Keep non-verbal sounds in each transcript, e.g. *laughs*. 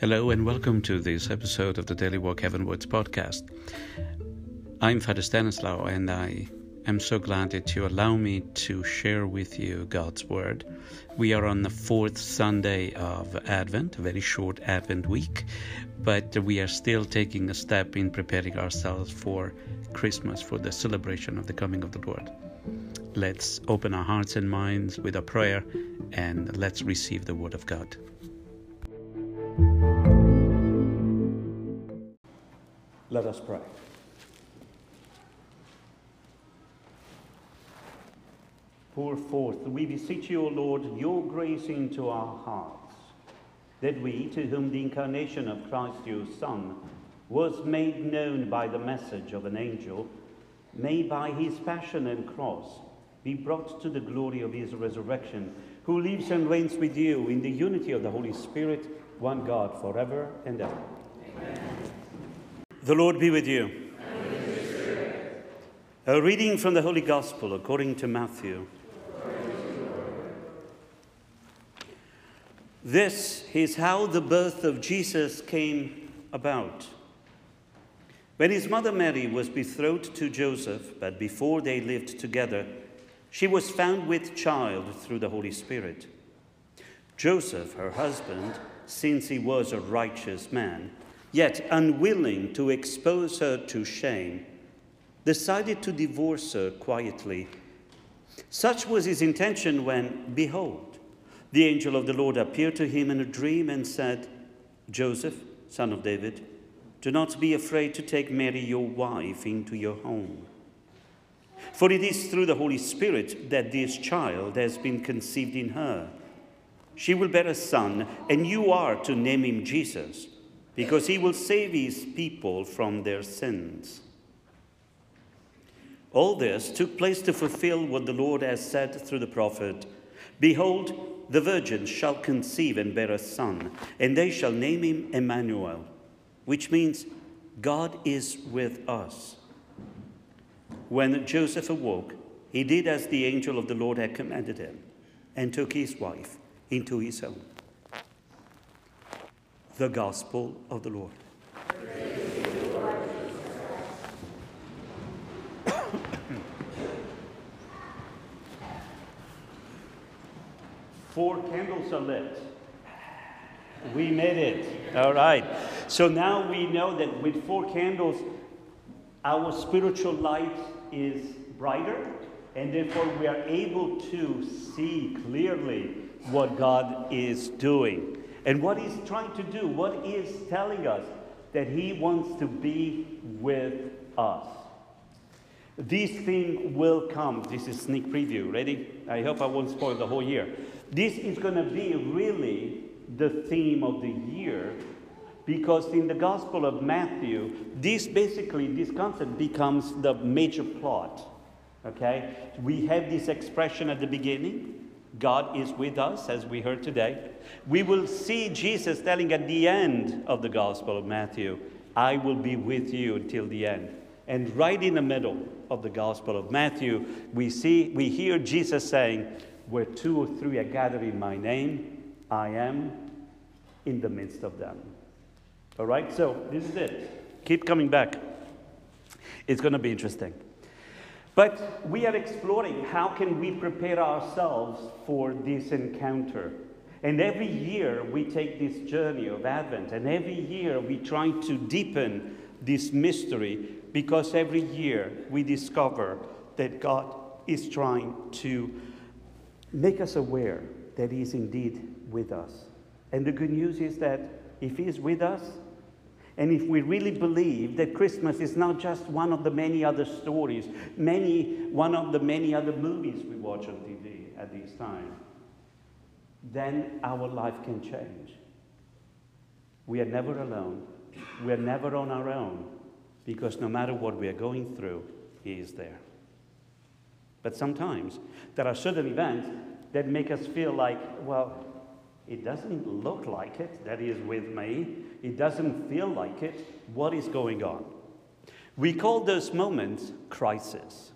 Hello and welcome to this episode of the Daily Walk Heavenwards podcast. I'm Father Stanislaw and I am so glad that you allow me to share with you God's Word. We are on the fourth Sunday of Advent, a very short Advent week, but we are still taking a step in preparing ourselves for Christmas, for the celebration of the coming of the Lord. Let's open our hearts and minds with a prayer and let's receive the Word of God. Let us pray. Pour forth, we beseech you, O Lord, your grace into our hearts, that we, to whom the incarnation of Christ your Son was made known by the message of an angel, may by his passion and cross be brought to the glory of his resurrection, who lives and reigns with you in the unity of the Holy Spirit, one God, forever and ever. Amen. The Lord be with you. A reading from the Holy Gospel according to Matthew. This is how the birth of Jesus came about. When his mother Mary was betrothed to Joseph, but before they lived together, she was found with child through the Holy Spirit. Joseph, her husband, since he was a righteous man, yet unwilling to expose her to shame, decided to divorce her quietly. Such was his intention when, behold, the angel of the Lord appeared to him in a dream and said, Joseph, son of David, do not be afraid to take Mary, your wife, into your home. For it is through the Holy Spirit that this child has been conceived in her. She will bear a son, and you are to name him Jesus because he will save his people from their sins. All this took place to fulfill what the Lord has said through the prophet Behold, the virgin shall conceive and bear a son, and they shall name him Emmanuel, which means God is with us. When Joseph awoke, he did as the angel of the Lord had commanded him, and took his wife into his home the gospel of the Lord. *coughs* Four candles are lit. We made it. All right. So now we know that with four candles, our spiritual light is brighter, and therefore we are able to see clearly what God is doing. And what he's trying to do, what he is telling us, that he wants to be with us. This thing will come. This is sneak preview. Ready? I hope I won't spoil the whole year. This is going to be really the theme of the year because in the Gospel of Matthew, this basically, this concept becomes the major plot. Okay? We have this expression at the beginning God is with us, as we heard today. We will see Jesus telling at the end of the Gospel of Matthew, I will be with you until the end. And right in the middle of the Gospel of Matthew, we see, we hear Jesus saying, Where two or three are gathered in my name, I am in the midst of them. All right, so this is it. Keep coming back. It's going to be interesting. But we are exploring how can we prepare ourselves for this encounter. And every year we take this journey of Advent, and every year we try to deepen this mystery because every year we discover that God is trying to make us aware that He is indeed with us. And the good news is that if He is with us, and if we really believe that Christmas is not just one of the many other stories, many, one of the many other movies we watch on TV at this time, then our life can change. We are never alone. We are never on our own because no matter what we are going through, He is there. But sometimes there are certain events that make us feel like, well, it doesn't look like it that is with me. It doesn't feel like it. What is going on? We call those moments crisis.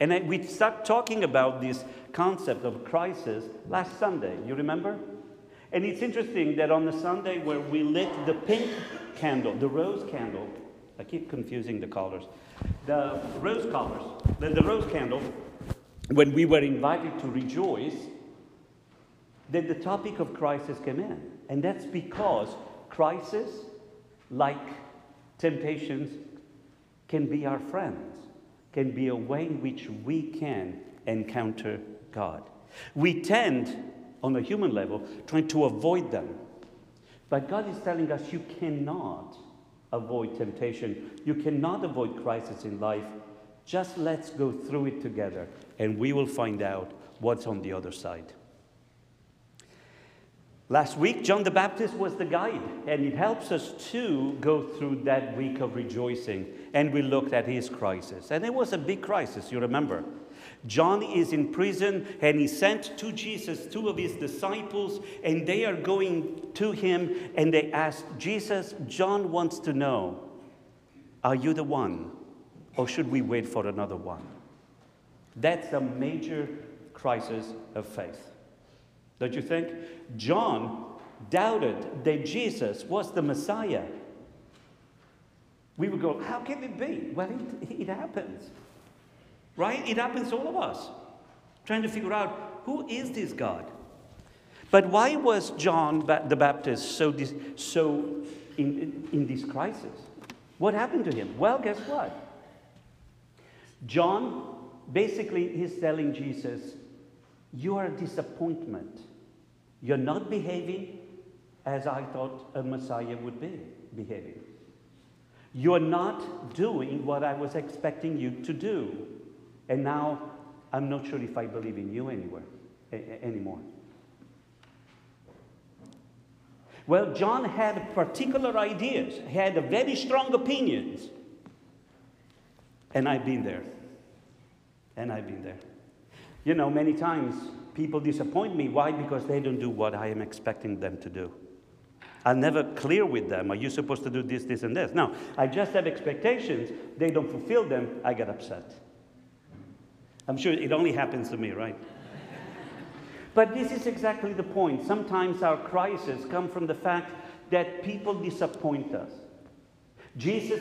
And we start talking about this concept of crisis last Sunday. You remember? And it's interesting that on the Sunday where we lit the pink candle, the rose candle, I keep confusing the colors, the rose colors, the, the rose candle, when we were invited to rejoice, that the topic of crisis came in. And that's because crisis, like temptations, can be our friends, can be a way in which we can encounter God. We tend, on a human level, trying to avoid them. But God is telling us you cannot avoid temptation, you cannot avoid crisis in life. Just let's go through it together, and we will find out what's on the other side. Last week, John the Baptist was the guide, and it helps us to go through that week of rejoicing. And we looked at his crisis. And it was a big crisis, you remember. John is in prison, and he sent to Jesus two of his disciples, and they are going to him, and they ask, Jesus, John wants to know, are you the one, or should we wait for another one? That's a major crisis of faith. Don't you think? John doubted that Jesus was the Messiah. We would go, How can it be? Well, it, it happens. Right? It happens to all of us. Trying to figure out who is this God? But why was John the Baptist so, so in, in this crisis? What happened to him? Well, guess what? John basically is telling Jesus, You are a disappointment. You're not behaving as I thought a Messiah would be behaving. You're not doing what I was expecting you to do. And now I'm not sure if I believe in you anywhere, anymore. Well, John had particular ideas, he had very strong opinions. And I've been there. And I've been there. You know, many times people disappoint me. Why? Because they don't do what I am expecting them to do. I'm never clear with them. Are you supposed to do this, this, and this? No, I just have expectations. They don't fulfill them. I get upset. I'm sure it only happens to me, right? *laughs* but this is exactly the point. Sometimes our crises come from the fact that people disappoint us. Jesus,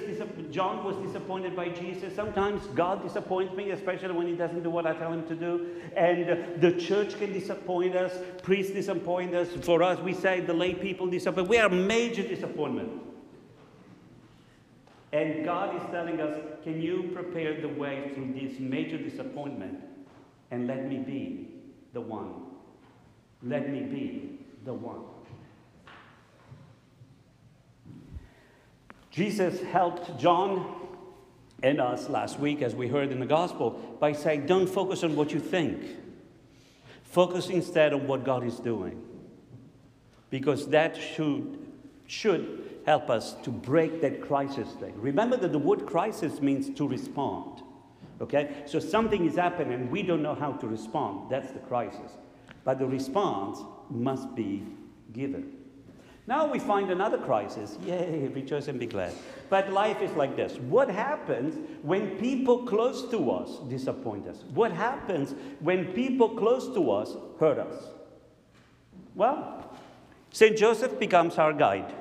John was disappointed by Jesus. Sometimes God disappoints me, especially when he doesn't do what I tell him to do. And the church can disappoint us, priests disappoint us. For us, we say the lay people disappoint. We are major disappointment. And God is telling us, can you prepare the way through this major disappointment and let me be the one? Let me be the one. Jesus helped John and us last week, as we heard in the gospel, by saying, Don't focus on what you think. Focus instead on what God is doing. Because that should, should help us to break that crisis thing. Remember that the word crisis means to respond. Okay? So something is happening and we don't know how to respond. That's the crisis. But the response must be given. Now we find another crisis. Yay, rejoice and be glad. But life is like this. What happens when people close to us disappoint us? What happens when people close to us hurt us? Well, St. Joseph becomes our guide.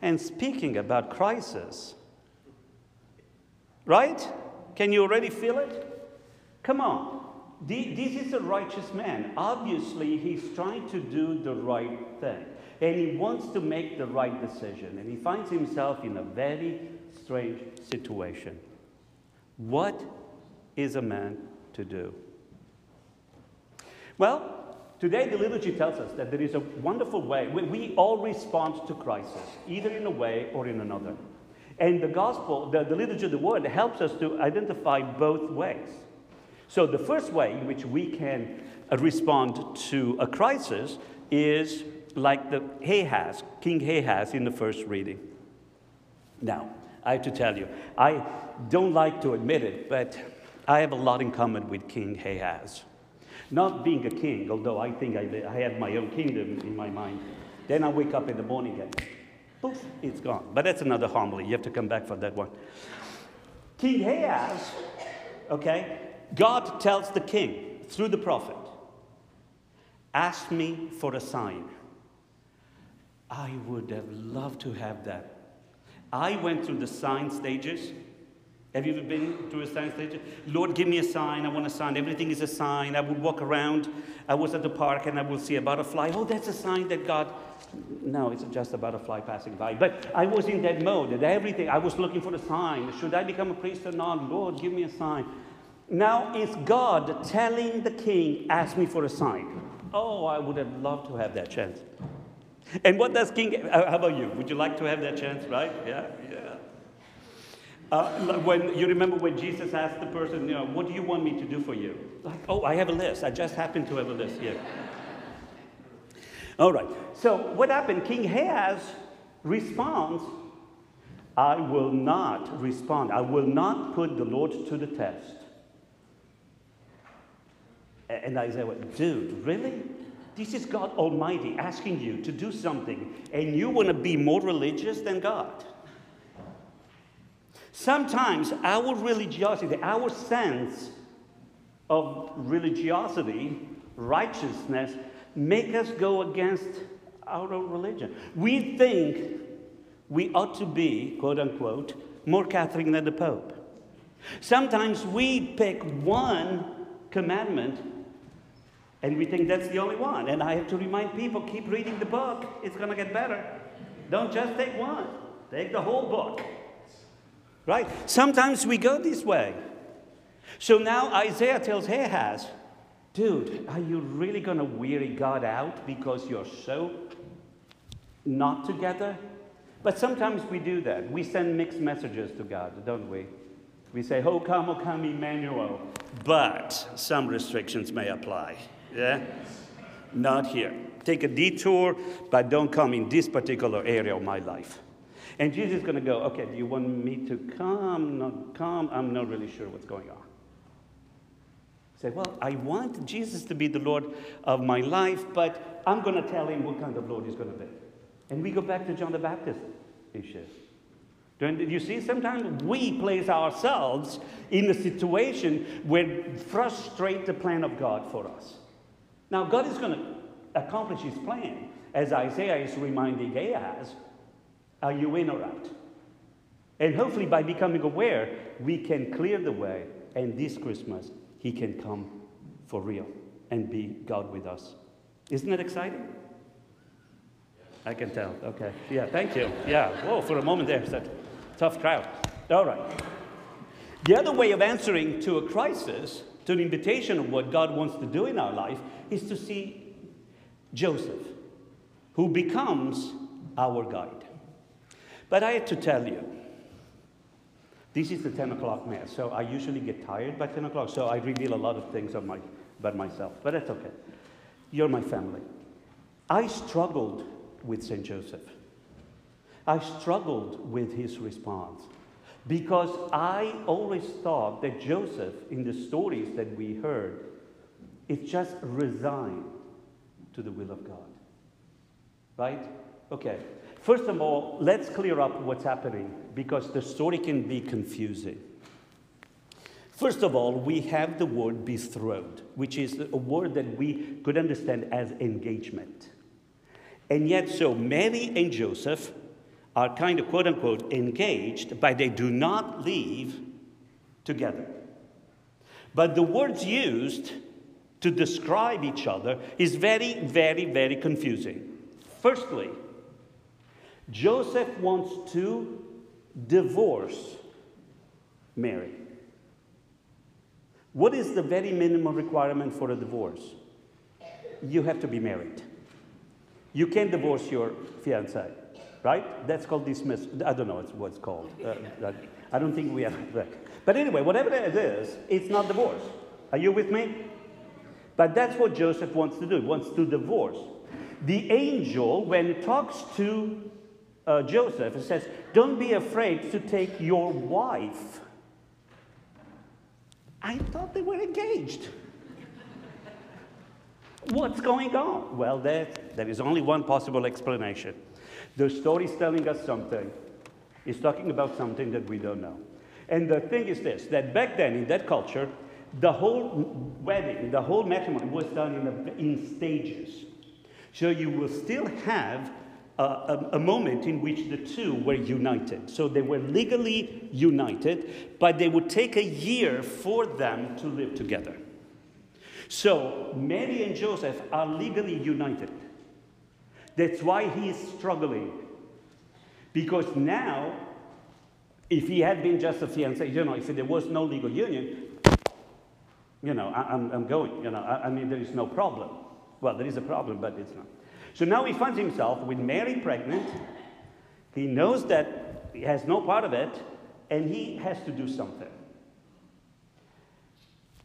And speaking about crisis, right? Can you already feel it? Come on. This is a righteous man. Obviously, he's trying to do the right thing and he wants to make the right decision, and he finds himself in a very strange situation. What is a man to do? Well, today the liturgy tells us that there is a wonderful way. We, all respond to crisis, either in a way or in another. And the gospel, the, the liturgy of the word, helps us to identify both ways. So, the first way in which we can respond to a crisis is like the Ahaz, King Ahaz in the first reading. Now, I have to tell you, I don't like to admit it, but I have a lot in common with King Ahaz. Not being a king, although I think I, I have my own kingdom in my mind. Then I wake up in the morning and poof, it's gone. But that's another homily. You have to come back for that one. King Ahaz, okay, God tells the king through the prophet, ask me for a sign. I would have loved to have that. I went through the sign stages. Have you ever been through a sign stage? Lord, give me a sign. I want a sign. Everything is a sign. I would walk around. I was at the park and I would see a butterfly. Oh, that's a sign that God. No, it's just a butterfly passing by. But I was in that mode. That everything. I was looking for a sign. Should I become a priest or not? Lord, give me a sign. Now it's God telling the king, ask me for a sign. Oh, I would have loved to have that chance. *laughs* And what does King, how about you? Would you like to have that chance, right? Yeah, yeah. Uh, when you remember when Jesus asked the person, you know, what do you want me to do for you? Like, oh, I have a list. I just happen to have a list here. *laughs* All right. So what happened? King Ahaz responds, I will not respond. I will not put the Lord to the test. And Isaiah went, dude, really? This is God Almighty asking you to do something, and you want to be more religious than God. Sometimes our religiosity, our sense of religiosity, righteousness, make us go against our own religion. We think we ought to be, quote unquote, more Catholic than the Pope. Sometimes we pick one commandment and we think that's the only one. And I have to remind people keep reading the book, it's going to get better. Don't just take one, take the whole book. Right? Sometimes we go this way. So now Isaiah tells Ahaz, dude, are you really going to weary God out because you're so not together? But sometimes we do that. We send mixed messages to God, don't we? We say, Oh, come, oh, come, Emmanuel. But some restrictions may apply. Yeah? Not here. Take a detour, but don't come in this particular area of my life. And Jesus is going to go, okay, do you want me to come? Not come? I'm not really sure what's going on. Say, well, I want Jesus to be the Lord of my life, but I'm going to tell him what kind of Lord he's going to be. And we go back to John the Baptist issue. Don't you see? Sometimes we place ourselves in a situation where frustrate the plan of God for us. Now, God is going to accomplish his plan, as Isaiah is reminding Ahaz. Are you in or out? And hopefully, by becoming aware, we can clear the way, and this Christmas, he can come for real and be God with us. Isn't that exciting? I can tell. Okay. Yeah, thank you. Yeah. Whoa, for a moment there, it's a tough crowd. All right. The other way of answering to a crisis to an invitation of what God wants to do in our life is to see Joseph, who becomes our guide. But I had to tell you, this is the 10 o'clock mass, so I usually get tired by 10 o'clock, so I reveal a lot of things my, about myself, but that's okay. You're my family. I struggled with St. Joseph. I struggled with his response. Because I always thought that Joseph, in the stories that we heard, is just resigned to the will of God. Right? Okay. First of all, let's clear up what's happening because the story can be confusing. First of all, we have the word betrothed, which is a word that we could understand as engagement. And yet, so Mary and Joseph are kind of quote unquote engaged, but they do not live together. But the words used to describe each other is very, very, very confusing. Firstly, Joseph wants to divorce Mary. What is the very minimum requirement for a divorce? You have to be married. You can't divorce your fiancé right? That's called dismiss. I don't know what it's called. Uh, I don't think we have that. But anyway, whatever it is, it's not divorce. Are you with me? But that's what Joseph wants to do. He wants to divorce. The angel, when he talks to uh, Joseph, says, Don't be afraid to take your wife. I thought they were engaged. What's going on? Well, there, there is only one possible explanation. The story is telling us something. It's talking about something that we don't know. And the thing is this that back then, in that culture, the whole wedding, the whole matrimony was done in, a, in stages. So you will still have a, a, moment in which the two were united. So they were legally united, but they would take a year for them to live together. So Mary and Joseph are legally united. That's why he is struggling. Because now, if he had been just a fiancé, you know, if there was no legal union, you know, I, am going, you know, I, I mean, there is no problem. Well, there is a problem, but it's not. So now he finds himself with Mary pregnant. He knows that he has no part of it, and he has to do something.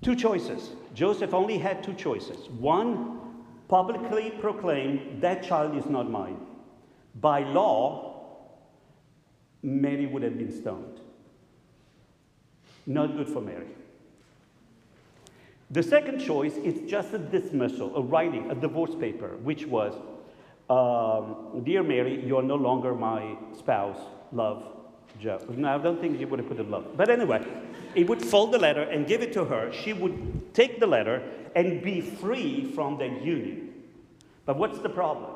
Two choices. Joseph only had two choices. One, publicly proclaim, That child is not mine. By law, Mary would have been stoned. Not good for Mary. The second choice is just a dismissal, a writing, a divorce paper, which was um, Dear Mary, you're no longer my spouse, love, Joe. No, I don't think you would have put a love. But anyway, he would fold the letter and give it to her. She would take the letter and be free from that union. But what's the problem?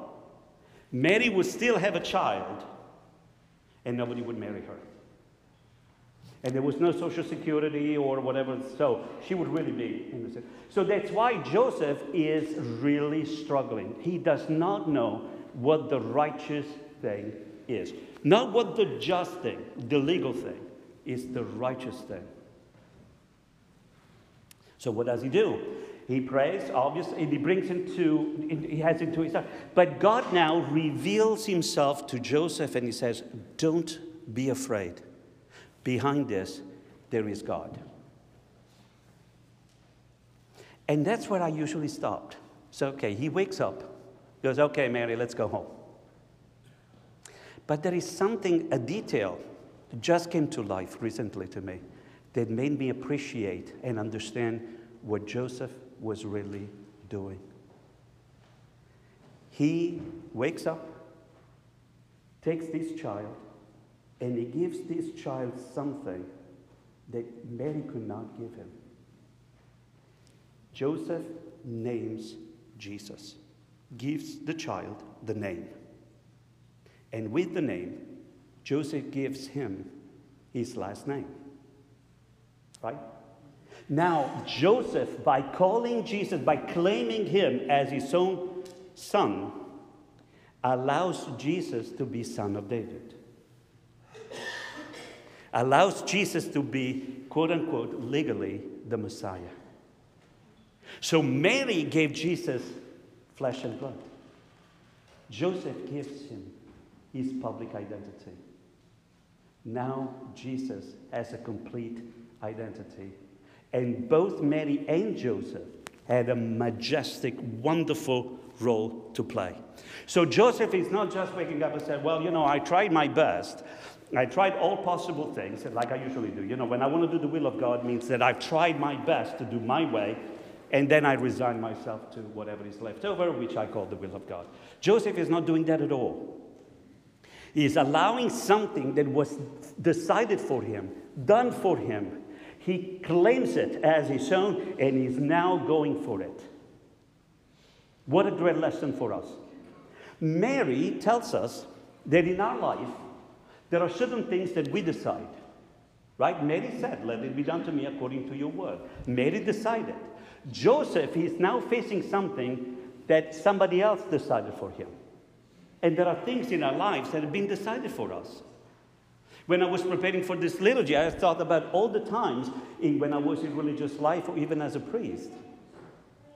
Mary would still have a child, and nobody would marry her. And there was no social security or whatever, so she would really be in the So that's why Joseph is really struggling. He does not know what the righteous thing is. Not what the just thing, the legal thing, is the righteous thing. So what does he do? He prays, obviously, and he brings into, to, he has him to his heart. But God now reveals himself to Joseph and he says, Don't be afraid. Behind this, there is God. And that's where I usually stopped. So, okay, he wakes up, goes, Okay, Mary, let's go home. But there is something, a detail, just came to life recently to me that made me appreciate and understand what Joseph was really doing. He wakes up, takes this child, and he gives this child something that Mary could not give him. Joseph names Jesus, gives the child the name. And with the name, Joseph gives him his last name. Right? Now, Joseph, by calling Jesus, by claiming him as his own son, allows Jesus to be son of David. Allows Jesus to be, quote unquote, legally the Messiah. So Mary gave Jesus flesh and blood. Joseph gives him his public identity. Now Jesus has a complete identity and both Mary and Joseph had a majestic, wonderful role to play. So Joseph is not just waking up and saying, Well, you know, I tried my best. I tried all possible things, like I usually do. You know, when I want to do the will of God means that I've tried my best to do my way, and then I resign myself to whatever is left over, which I call the will of God. Joseph is not doing that at all. He is allowing something that was decided for him, done for him, he claims it as his own and he's now going for it. What a great lesson for us. Mary tells us that in our life, there are certain things that we decide. Right? Mary said, Let it be done to me according to your word. Mary decided. Joseph is now facing something that somebody else decided for him. And there are things in our lives that have been decided for us. When I was preparing for this liturgy, I thought about all the times in, when I was in religious life or even as a priest.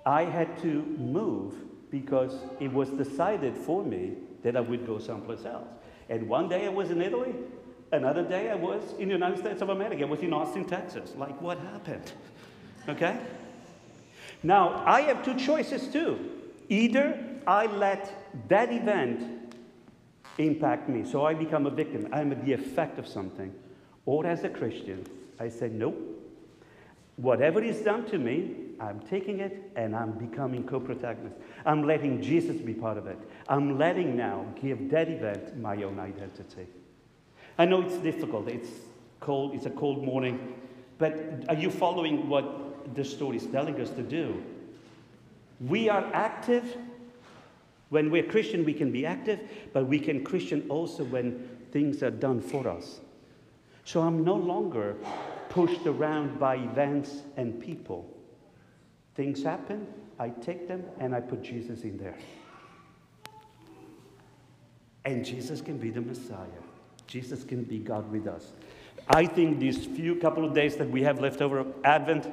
I had to move because it was decided for me that I would go someplace else. And one day I was in Italy, another day I was in the United States of America. I was in Austin, Texas. Like, what happened? Okay? Now, I have two choices too. Either I let that event impact me. So I become a victim. I'm the effect of something. Or as a Christian, I say, nope. Whatever is done to me, I'm taking it and I'm becoming co protagonist. I'm letting Jesus be part of it. I'm letting now give that event my own identity. I know it's difficult. It's cold. It's a cold morning. But are you following what the story is telling us to do? We are active When we're Christian, we can be active, but we can Christian also when things are done for us. So I'm no longer pushed around by events and people. Things happen, I take them and I put Jesus in there. And Jesus can be the Messiah. Jesus can be God with us. I think these few couple of days that we have left over Advent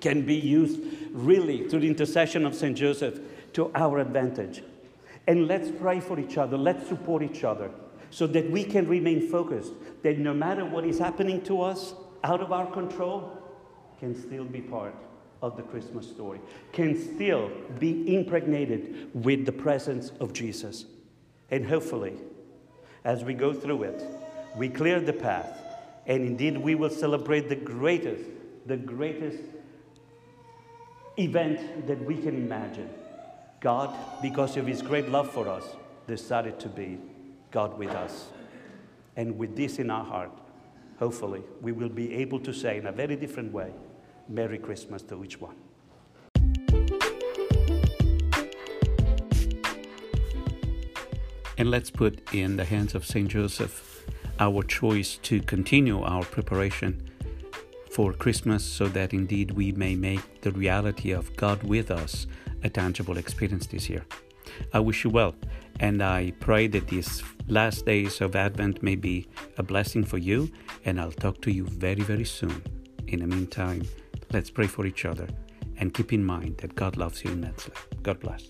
can be used really through the intercession of St. Joseph to our advantage. And let's pray for each other, let's support each other so that we can remain focused, that no matter what is happening to us out of our control, can still be part of the Christmas story, can still be impregnated with the presence of Jesus. And hopefully, as we go through it, we clear the path, and indeed we will celebrate the greatest, the greatest event that we can imagine. God, because of his great love for us, decided to be God with us. And with this in our heart, hopefully, we will be able to say in a very different way, Merry Christmas to each one. And let's put in the hands of St. Joseph our choice to continue our preparation for Christmas so that indeed we may make the reality of God with us a tangible experience this year. I wish you well, and I pray that these last days of Advent may be a blessing for you, and I'll talk to you very, very soon. In the meantime, let's pray for each other and keep in mind that God loves you immensely. God bless.